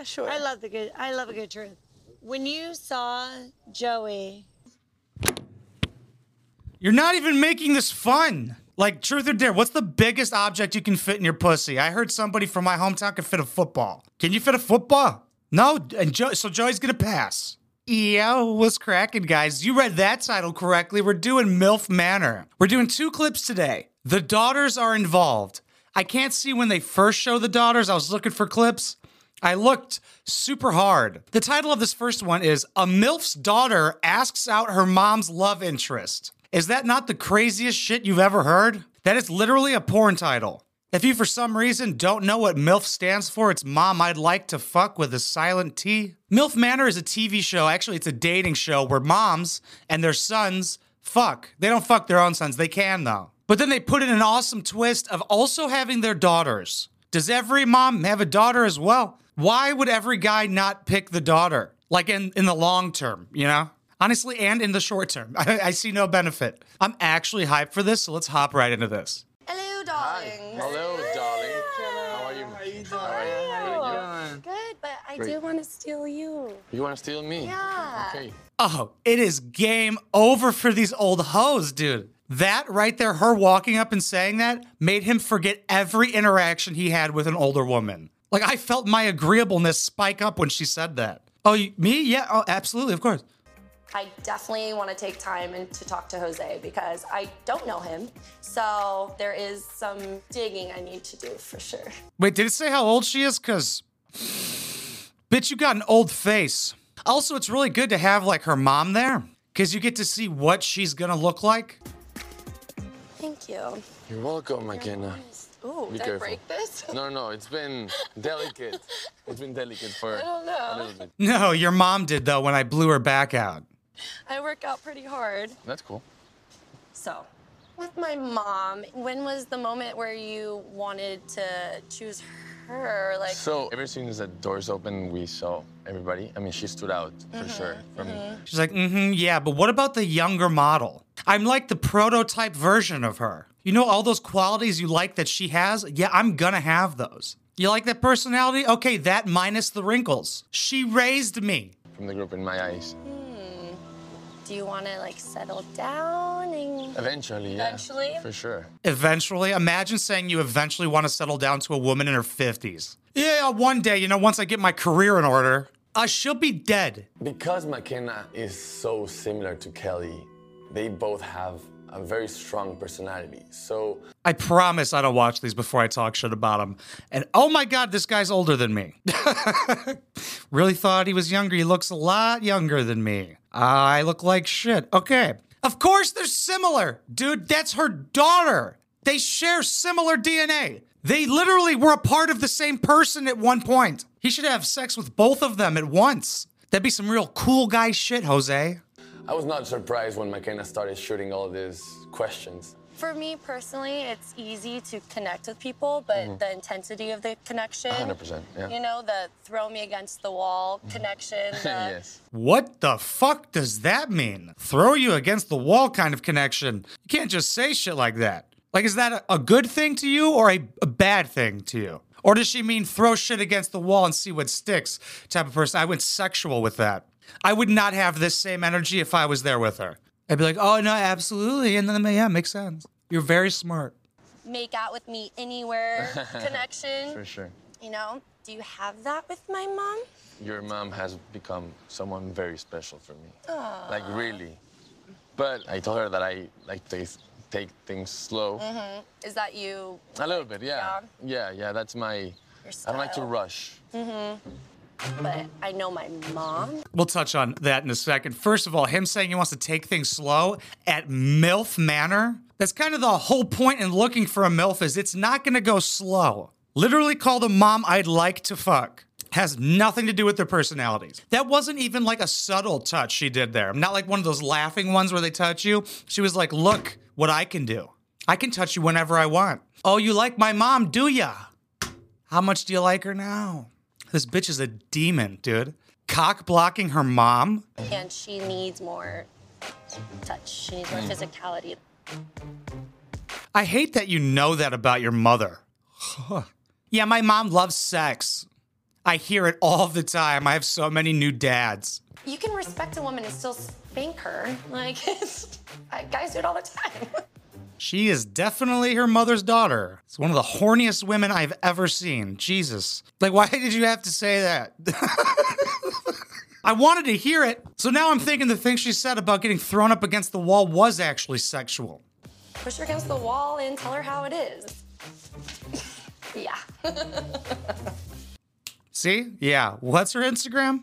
Yeah, sure. I love the good. I love a good truth. When you saw Joey, You're not even making this fun. Like, truth or dare, what's the biggest object you can fit in your pussy? I heard somebody from my hometown can fit a football. Can you fit a football? No? And Joe, so Joey's gonna pass. Yeah, what's cracking, guys? You read that title correctly. We're doing MILF Manor. We're doing two clips today. The daughters are involved. I can't see when they first show the daughters. I was looking for clips. I looked super hard. The title of this first one is A MILF's Daughter Asks Out Her Mom's Love Interest. Is that not the craziest shit you've ever heard? That is literally a porn title. If you, for some reason, don't know what MILF stands for, it's Mom I'd Like to Fuck with a silent T. MILF Manor is a TV show. Actually, it's a dating show where moms and their sons fuck. They don't fuck their own sons. They can, though. But then they put in an awesome twist of also having their daughters. Does every mom have a daughter as well? Why would every guy not pick the daughter? Like in, in the long term, you know? Honestly, and in the short term. I, I see no benefit. I'm actually hyped for this, so let's hop right into this. Hello, darling. Hello, darling. How are you? How are you? How are you? Good, but I Great. do want to steal you. You want to steal me? Yeah. Okay. Oh, it is game over for these old hoes, dude. That right there, her walking up and saying that, made him forget every interaction he had with an older woman. Like, I felt my agreeableness spike up when she said that. Oh, you, me? Yeah, oh, absolutely, of course. I definitely want to take time and to talk to Jose because I don't know him. So there is some digging I need to do for sure. Wait, did it say how old she is? Because, bitch, you got an old face. Also, it's really good to have, like, her mom there, because you get to see what she's gonna look like. Thank you. You're welcome, McKenna. Ooh, Be did I break this? No, no, it's been delicate. It's been delicate for I don't a know. little bit. No, your mom did, though, when I blew her back out. I work out pretty hard. That's cool. So, with my mom, when was the moment where you wanted to choose her? Like, So ever since the doors open, we saw everybody. I mean, she stood out for sure from She's like, mm-hmm, yeah, but what about the younger model? I'm like the prototype version of her. You know all those qualities you like that she has? Yeah, I'm gonna have those. You like that personality? Okay, that minus the wrinkles. She raised me. from the group in my eyes. do you want to like settle down and Eventually, yeah. Eventually? For sure. Eventually, imagine saying you eventually want to settle down to a woman in her 50s. Yeah, one day, you know, once I get my career in order, uh, she'll be dead. Because McKenna is so similar to Kelly, they both have a very strong personality. So I promise I don't watch these before I talk shit about him. And oh my god, this guy's older than me. really thought he was younger. He looks a lot younger than me. I look like shit. Okay. Of course they're similar. Dude, that's her daughter. They share similar DNA. They literally were a part of the same person at one point. He should have sex with both of them at once. That'd be some real cool guy shit, Jose. I was not surprised when McKenna started shooting all these questions. For me personally, it's easy to connect with people, but mm-hmm. the intensity of the connection, 100%, yeah. you know, the throw me against the wall mm-hmm. connection, the, yes. What the fuck does that mean? Throw you against the wall kind of connection. You can't just say shit like that. Like, is that a, a good thing to you or a, a bad thing to you? Or does she mean throw shit against the wall and see what sticks type of person? I went sexual with that. I would not have this same energy if I was there with her. I'd be like, oh, no, absolutely. And then, yeah, makes sense. You're very smart. make out with me anywhere connection. For sure. You know, do you have that with my mom? Your mom has become someone very special for me. Like really. But I told her that I like to take things slow. Mm-hmm. Is that you? A little bit, yeah. Yeah, yeah, that's my Your I don't like to style? rush. Mm-hmm. But I know my mom. We'll touch on that in a second. First of all, him saying he wants to take things slow at MILF Manor. That's kind of the whole point in looking for a MILF is it's not going to go slow. Literally called a mom I'd like to fuck. Has nothing to do with their personalities. That wasn't even like a subtle touch she did there. Not like one of those laughing ones where they touch you. She was like, look what I can do. I can touch you whenever I want. Oh, you like my mom, do ya? How much do you like her now? This bitch is a demon, dude. Cock blocking her mom? and she needs more touch. She needs more mm. physicality. I hate that you know that about your mother. yeah, my mom loves sex. I hear it all the time. I have so many new dads. You can respect a woman and still spank her. Like, guys do it all the time. She is definitely her mother's daughter. It's one of the horniest women I've ever seen. Jesus. Like, why did you have to say that? I wanted to hear it. So now I'm thinking the thing she said about getting thrown up against the wall was actually sexual. Push her against the wall and tell her how it is. yeah. See? Yeah. What's her Instagram?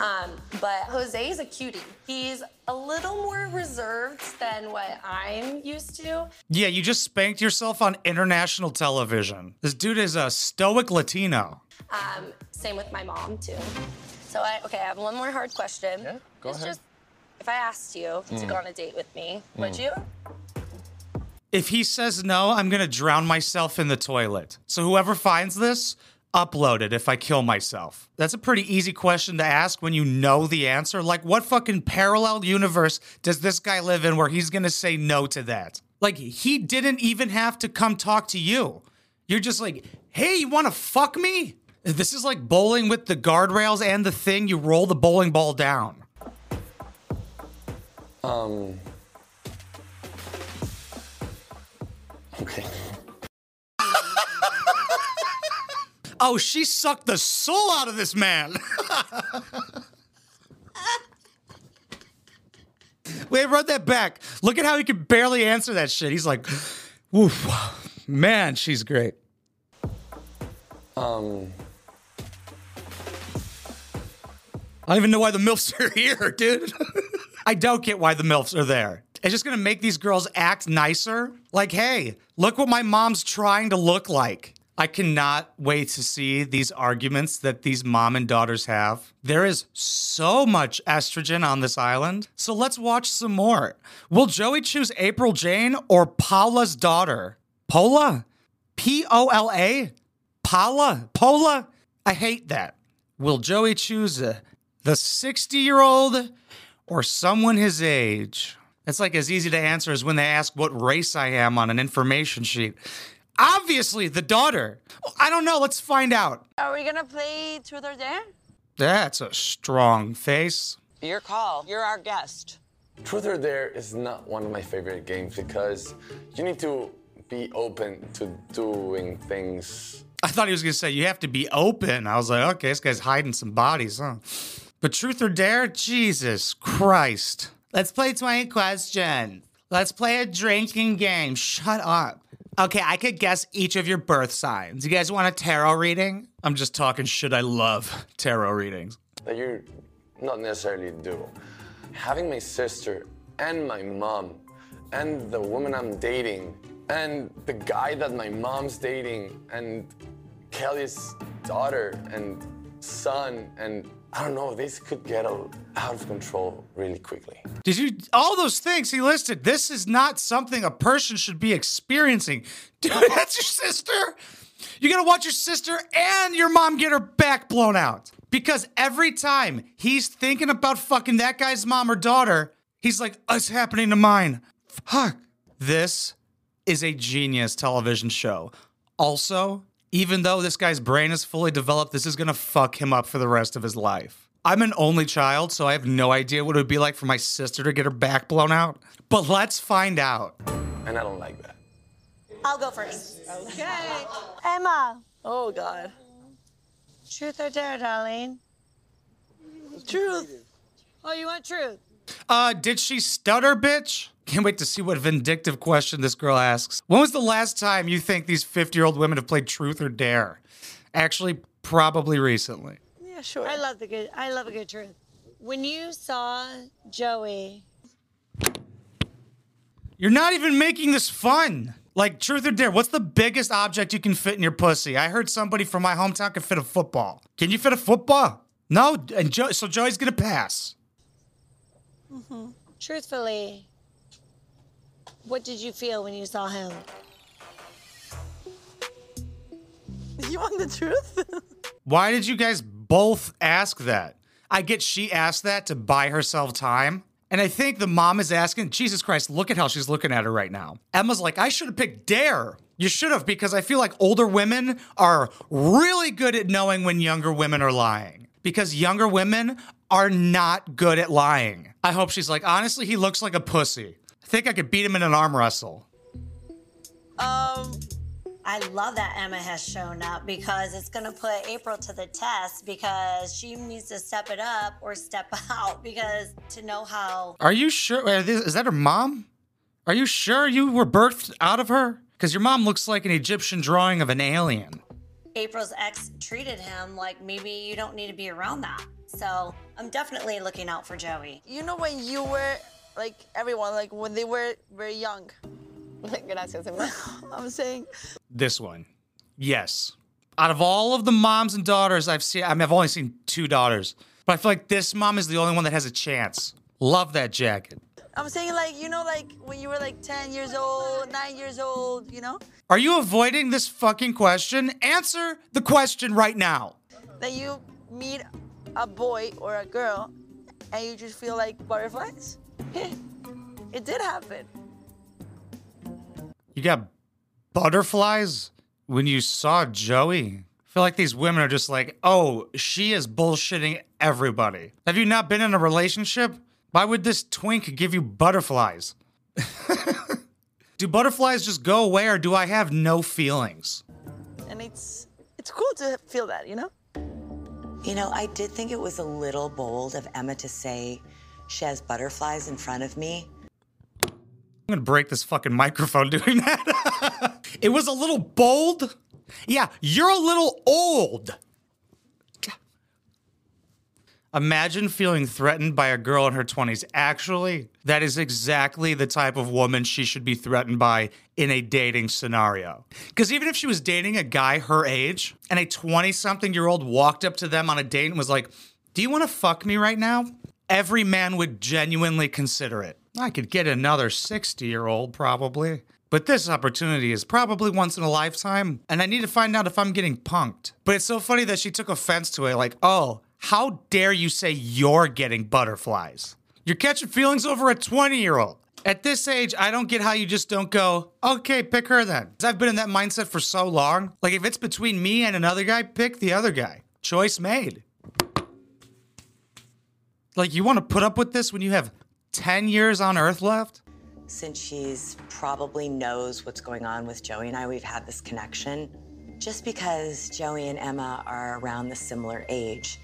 Um, but Jose is a cutie. He's a little more reserved than what I'm used to. Yeah, you just spanked yourself on international television. This dude is a stoic Latino. Um, same with my mom too. So I okay, I have one more hard question. Yeah, go It's ahead. Just, if I asked you to go on a date with me, would you? If he says no, I'm gonna drown myself in the toilet. So whoever finds this, upload it if I kill myself. That's a pretty easy question to ask when you know the answer. Like, what fucking parallel universe does this guy live in where he's gonna say no to that? Like, he didn't even have to come talk to you. You're just like, hey, you wanna fuck me? This is like bowling with the guardrails and the thing you roll the bowling ball down. Um. Okay. Oh, she sucked the soul out of this man. Wait, run that back. Look at how he could barely answer that shit. He's like, woof, man, she's great. Um. I don't even know why the MILFs are here, dude. I don't get why the MILFs are there. It's just gonna make these girls act nicer. Like, hey, look what my mom's trying to look like. I cannot wait to see these arguments that these mom and daughters have. There is so much estrogen on this island. So let's watch some more. Will Joey choose April Jane or Paula's daughter? Pola? P O L A? Paula? Pola? I hate that. Will Joey choose uh, the 60 year old or someone his age? It's like as easy to answer as when they ask what race I am on an information sheet. Obviously, the daughter. I don't know. Let's find out. Are we gonna play Truth or Dare? That's a strong face. Your call. You're our guest. Truth or Dare is not one of my favorite games because you need to be open to doing things. I thought he was going to say, you have to be open. I was like, okay, this guy's hiding some bodies, huh? But truth or dare? Jesus Christ. Let's play 20 questions. Let's play a drinking game. Shut up. Okay, I could guess each of your birth signs. You guys want a tarot reading? I'm just talking shit. I love tarot readings. that you not necessarily do. Having my sister and my mom and the woman I'm dating and the guy that my mom's dating and Kelly's daughter and son and I don't know, this could get out of control really quickly. Did you all those things he listed? This is not something a person should be experiencing. Dude, that's your sister. You gotta watch your sister and your mom get her back blown out. Because every time he's thinking about fucking that guy's mom or daughter, he's like, oh, it's happening to mine. Fuck. This is a genius television show. Also, even though this guy's brain is fully developed, this is gonna fuck him up for the rest of his life. I'm an only child, so I have no idea what it would be like for my sister to get her back blown out. But let's find out. And I don't like that. I'll go first. Okay. Emma, Oh God. truth or dare, darling? Truth. Oh, you want truth? Uh, did she stutter, bitch? Can't wait to see what vindictive question this girl asks. When was the last time you think these 50 year old women have played truth or dare? Actually, probably recently. Yeah, sure. I love the good. I love a good truth. When you saw Joey, You're not even making this fun. Like, truth or dare, what's the biggest object you can fit in your pussy? I heard somebody from my hometown can fit a football. Can you fit a football? No? And jo- so Joey's gonna pass. Mm-hmm. truthfully, what did you feel when you saw him? You want the truth? Why did you guys both ask that? I get she asked that to buy herself time. And I think the mom is asking, Jesus Christ, look at how she's looking at her right now. Emma's like, I should have picked Dare. You should have, because I feel like older women are really good at knowing when younger women are lying. Because younger women are not good at lying. I hope she's like, honestly, he looks like a pussy. I think I could beat him in an arm wrestle. Um, I love that Emma has shown up because it's going to put April to the test because she needs to step it up or step out because to know how Are you sure? Is that her mom? Are you sure you were birthed out of her? Because your mom looks like an Egyptian drawing of an alien. April's ex treated him, like maybe you don't need to be around that. So I'm definitely looking out for Joey. you know when you were like everyone, like when they were very young. Gracias, I'm saying This one. Yes. Out of all of the moms and daughters I've seen, I mean, I've only seen two daughters, but I feel like this mom is the only one that has a chance. Love that jacket. I'm saying like you know like when you were like 10 years old, 9 years old, you know? Are you avoiding this fucking question? Answer the question right now. That you meet a boy or a girl and you just feel like butterflies? It did happen. You got butterflies when you saw Joey? I feel like these women are just like, oh, she is bullshitting everybody. Have you not been in a relationship? Why would this twink give you butterflies? do butterflies just go away or do I have no feelings? And it's it's cool to feel that, you know? You know, I did think it was a little bold of Emma to say she has butterflies in front of me. I'm gonna break this fucking microphone doing that. it was a little bold. Yeah, you're a little old. Imagine feeling threatened by a girl in her 20s. Actually, that is exactly the type of woman she should be threatened by in a dating scenario. Because even if she was dating a guy her age and a 20 something year old walked up to them on a date and was like, Do you want to fuck me right now? Every man would genuinely consider it. I could get another 60 year old probably. But this opportunity is probably once in a lifetime, and I need to find out if I'm getting punked. But it's so funny that she took offense to it, like, oh, how dare you say you're getting butterflies? You're catching feelings over a 20 year old. At this age, I don't get how you just don't go, okay, pick her then. I've been in that mindset for so long. Like, if it's between me and another guy, pick the other guy. Choice made. Like, you want to put up with this when you have 10 years on Earth left? Since she's probably knows what's going on with Joey and I, we've had this connection. Just because Joey and Emma are around the similar age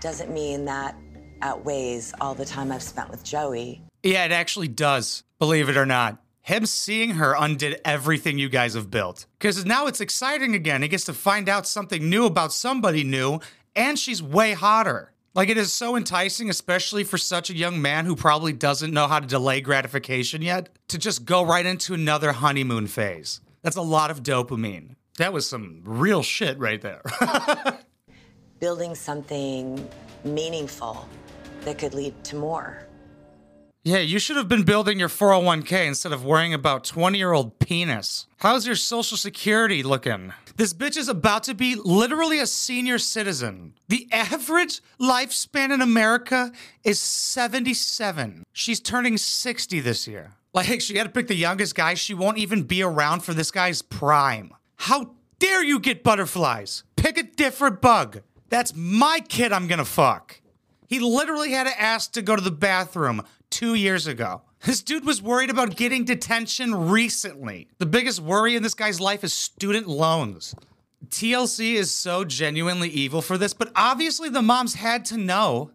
doesn't mean that outweighs all the time I've spent with Joey. Yeah, it actually does, believe it or not. Him seeing her undid everything you guys have built. Because now it's exciting again. He gets to find out something new about somebody new, and she's way hotter. Like, it is so enticing, especially for such a young man who probably doesn't know how to delay gratification yet, to just go right into another honeymoon phase. That's a lot of dopamine. That was some real shit right there. Building something meaningful that could lead to more. Yeah, you should have been building your 401k instead of worrying about 20 year old penis. How's your social security looking? This bitch is about to be literally a senior citizen. The average lifespan in America is 77. She's turning 60 this year. Like, she had to pick the youngest guy. She won't even be around for this guy's prime. How dare you get butterflies? Pick a different bug. That's my kid I'm gonna fuck. He literally had to ask to go to the bathroom two years ago. This dude was worried about getting detention recently. The biggest worry in this guy's life is student loans. TLC is so genuinely evil for this, but obviously the moms had to know.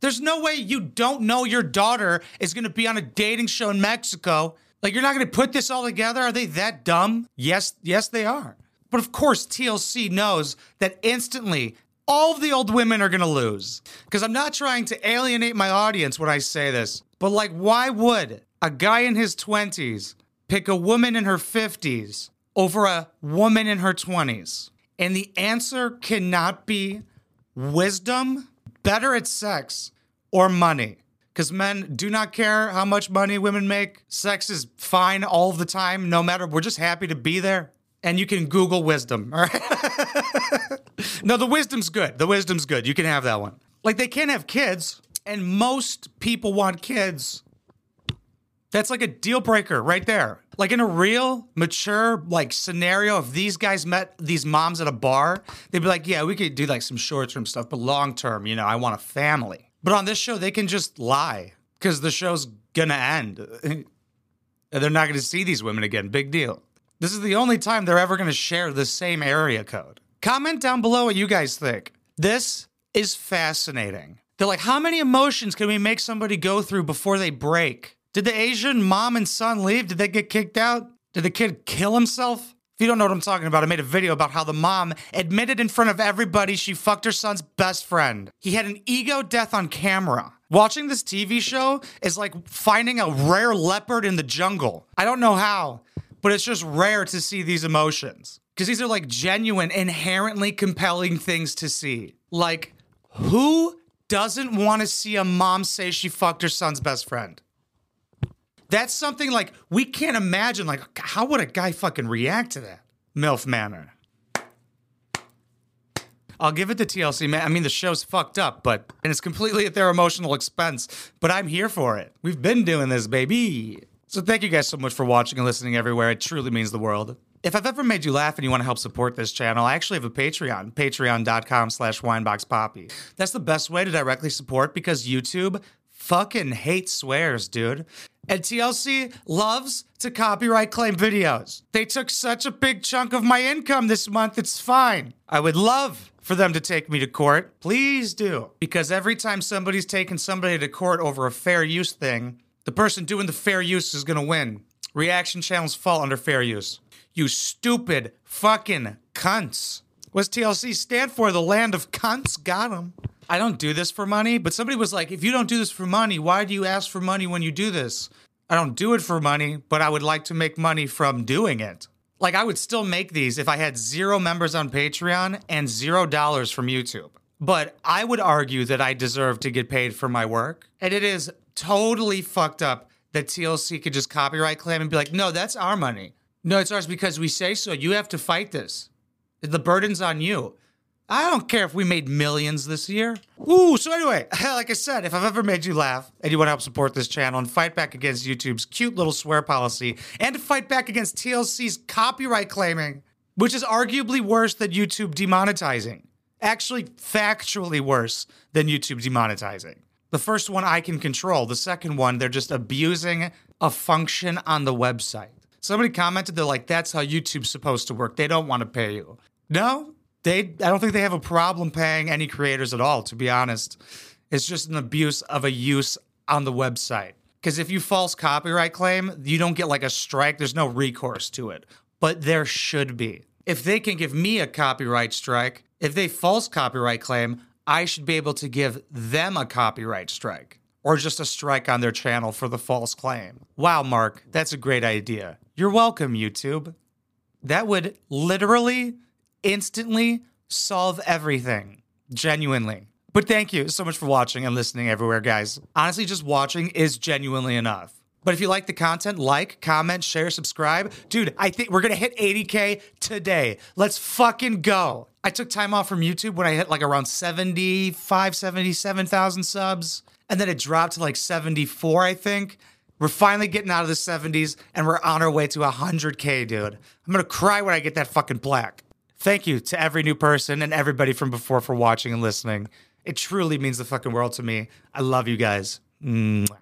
There's no way you don't know your daughter is gonna be on a dating show in Mexico. Like, you're not gonna put this all together? Are they that dumb? Yes, yes, they are. But of course, TLC knows that instantly all of the old women are gonna lose. Because I'm not trying to alienate my audience when I say this, but like, why would a guy in his 20s pick a woman in her 50s over a woman in her 20s? And the answer cannot be wisdom, better at sex, or money. Because men do not care how much money women make. Sex is fine all the time, no matter. We're just happy to be there. And you can Google wisdom, all right? no, the wisdom's good. The wisdom's good. You can have that one. Like, they can't have kids, and most people want kids That's like a deal breaker right there. Like in a real mature like scenario, if these guys met these moms at a bar, they'd be like, "Yeah, we could do like some short term stuff, but long term, you know, I want a family." But on this show, they can just lie because the show's gonna end, and they're not gonna see these women again. Big deal. This is the only time they're ever gonna share the same area code. Comment down below what you guys think. This is fascinating. They're like, how many emotions can we make somebody go through before they break? Did the Asian mom and son leave? Did they get kicked out? Did the kid kill himself? If you don't know what I'm talking about, I made a video about how the mom admitted in front of everybody she fucked her son's best friend. He had an ego death on camera. Watching this TV show is like finding a rare leopard in the jungle. I don't know how, but it's just rare to see these emotions. Because these are like genuine, inherently compelling things to see. Like, who doesn't want to see a mom say she fucked her son's best friend? That's something like we can't imagine. Like, how would a guy fucking react to that? MILF Manor. I'll give it to TLC, man. I mean, the show's fucked up, but and it's completely at their emotional expense. But I'm here for it. We've been doing this, baby. So thank you guys so much for watching and listening everywhere. It truly means the world. If I've ever made you laugh and you want to help support this channel, I actually have a Patreon, patreon.com slash wineboxpapi. That's the best way to directly support because YouTube fucking hates swears, dude. And TLC loves to copyright claim videos. They took such a big chunk of my income this month, it's fine. I would love for them to take me to court. Please do. Because every time somebody's taken somebody to court over a fair use thing, the person doing the fair use is gonna win. Reaction channels fall under fair use. You stupid fucking cunts. What's TLC stand for? The land of cunts? Got 'em. I don't do this for money, but somebody was like, if you don't do this for money, why do you ask for money when you do this? I don't do it for money, but I would like to make money from doing it. Like, I would still make these if I had zero members on Patreon and zero dollars from YouTube. But I would argue that I deserve to get paid for my work. And it is totally fucked up that TLC could just copyright claim and be like, no, that's our money. No, it's ours because we say so. You have to fight this. The burden's on you. I don't care if we made millions this year. Ooh, so anyway, like I said, if I've ever made you laugh and you want to help support this channel and fight back against YouTube's cute little swear policy and to fight back against TLC's copyright claiming, which is arguably worse than YouTube demonetizing. Actually, factually worse than YouTube demonetizing. The first one I can control. The second one, they're just abusing a function on the website. Somebody commented, they're like, that's how YouTube's supposed to work. They don't want to pay you. No, they I don't think they have a problem paying any creators at all, to be honest. It's just an abuse of a use on the website. Because if you false copyright claim, you don't get like a strike, there's no recourse to it. But there should be. If they can give me a copyright strike, if they false copyright claim, I should be able to give them a copyright strike or just a strike on their channel for the false claim. Wow, Mark, that's a great idea. You're welcome, YouTube. That would literally instantly solve everything. Genuinely. But thank you so much for watching and listening everywhere, guys. Honestly, just watching is genuinely enough. But if you like the content, like, comment, share, subscribe. Dude, I think we're gonna hit 80K today. Let's fucking go. I took time off from YouTube when I hit like around 75, 77,000 subs. And then it dropped to like 74, I think. We're finally getting out of the 70s and we're on our way to 100K, dude. I'm gonna cry when I get that fucking plaque. Thank you to every new person and everybody from before for watching and listening. It truly means the fucking world to me. I love you guys. Mwah.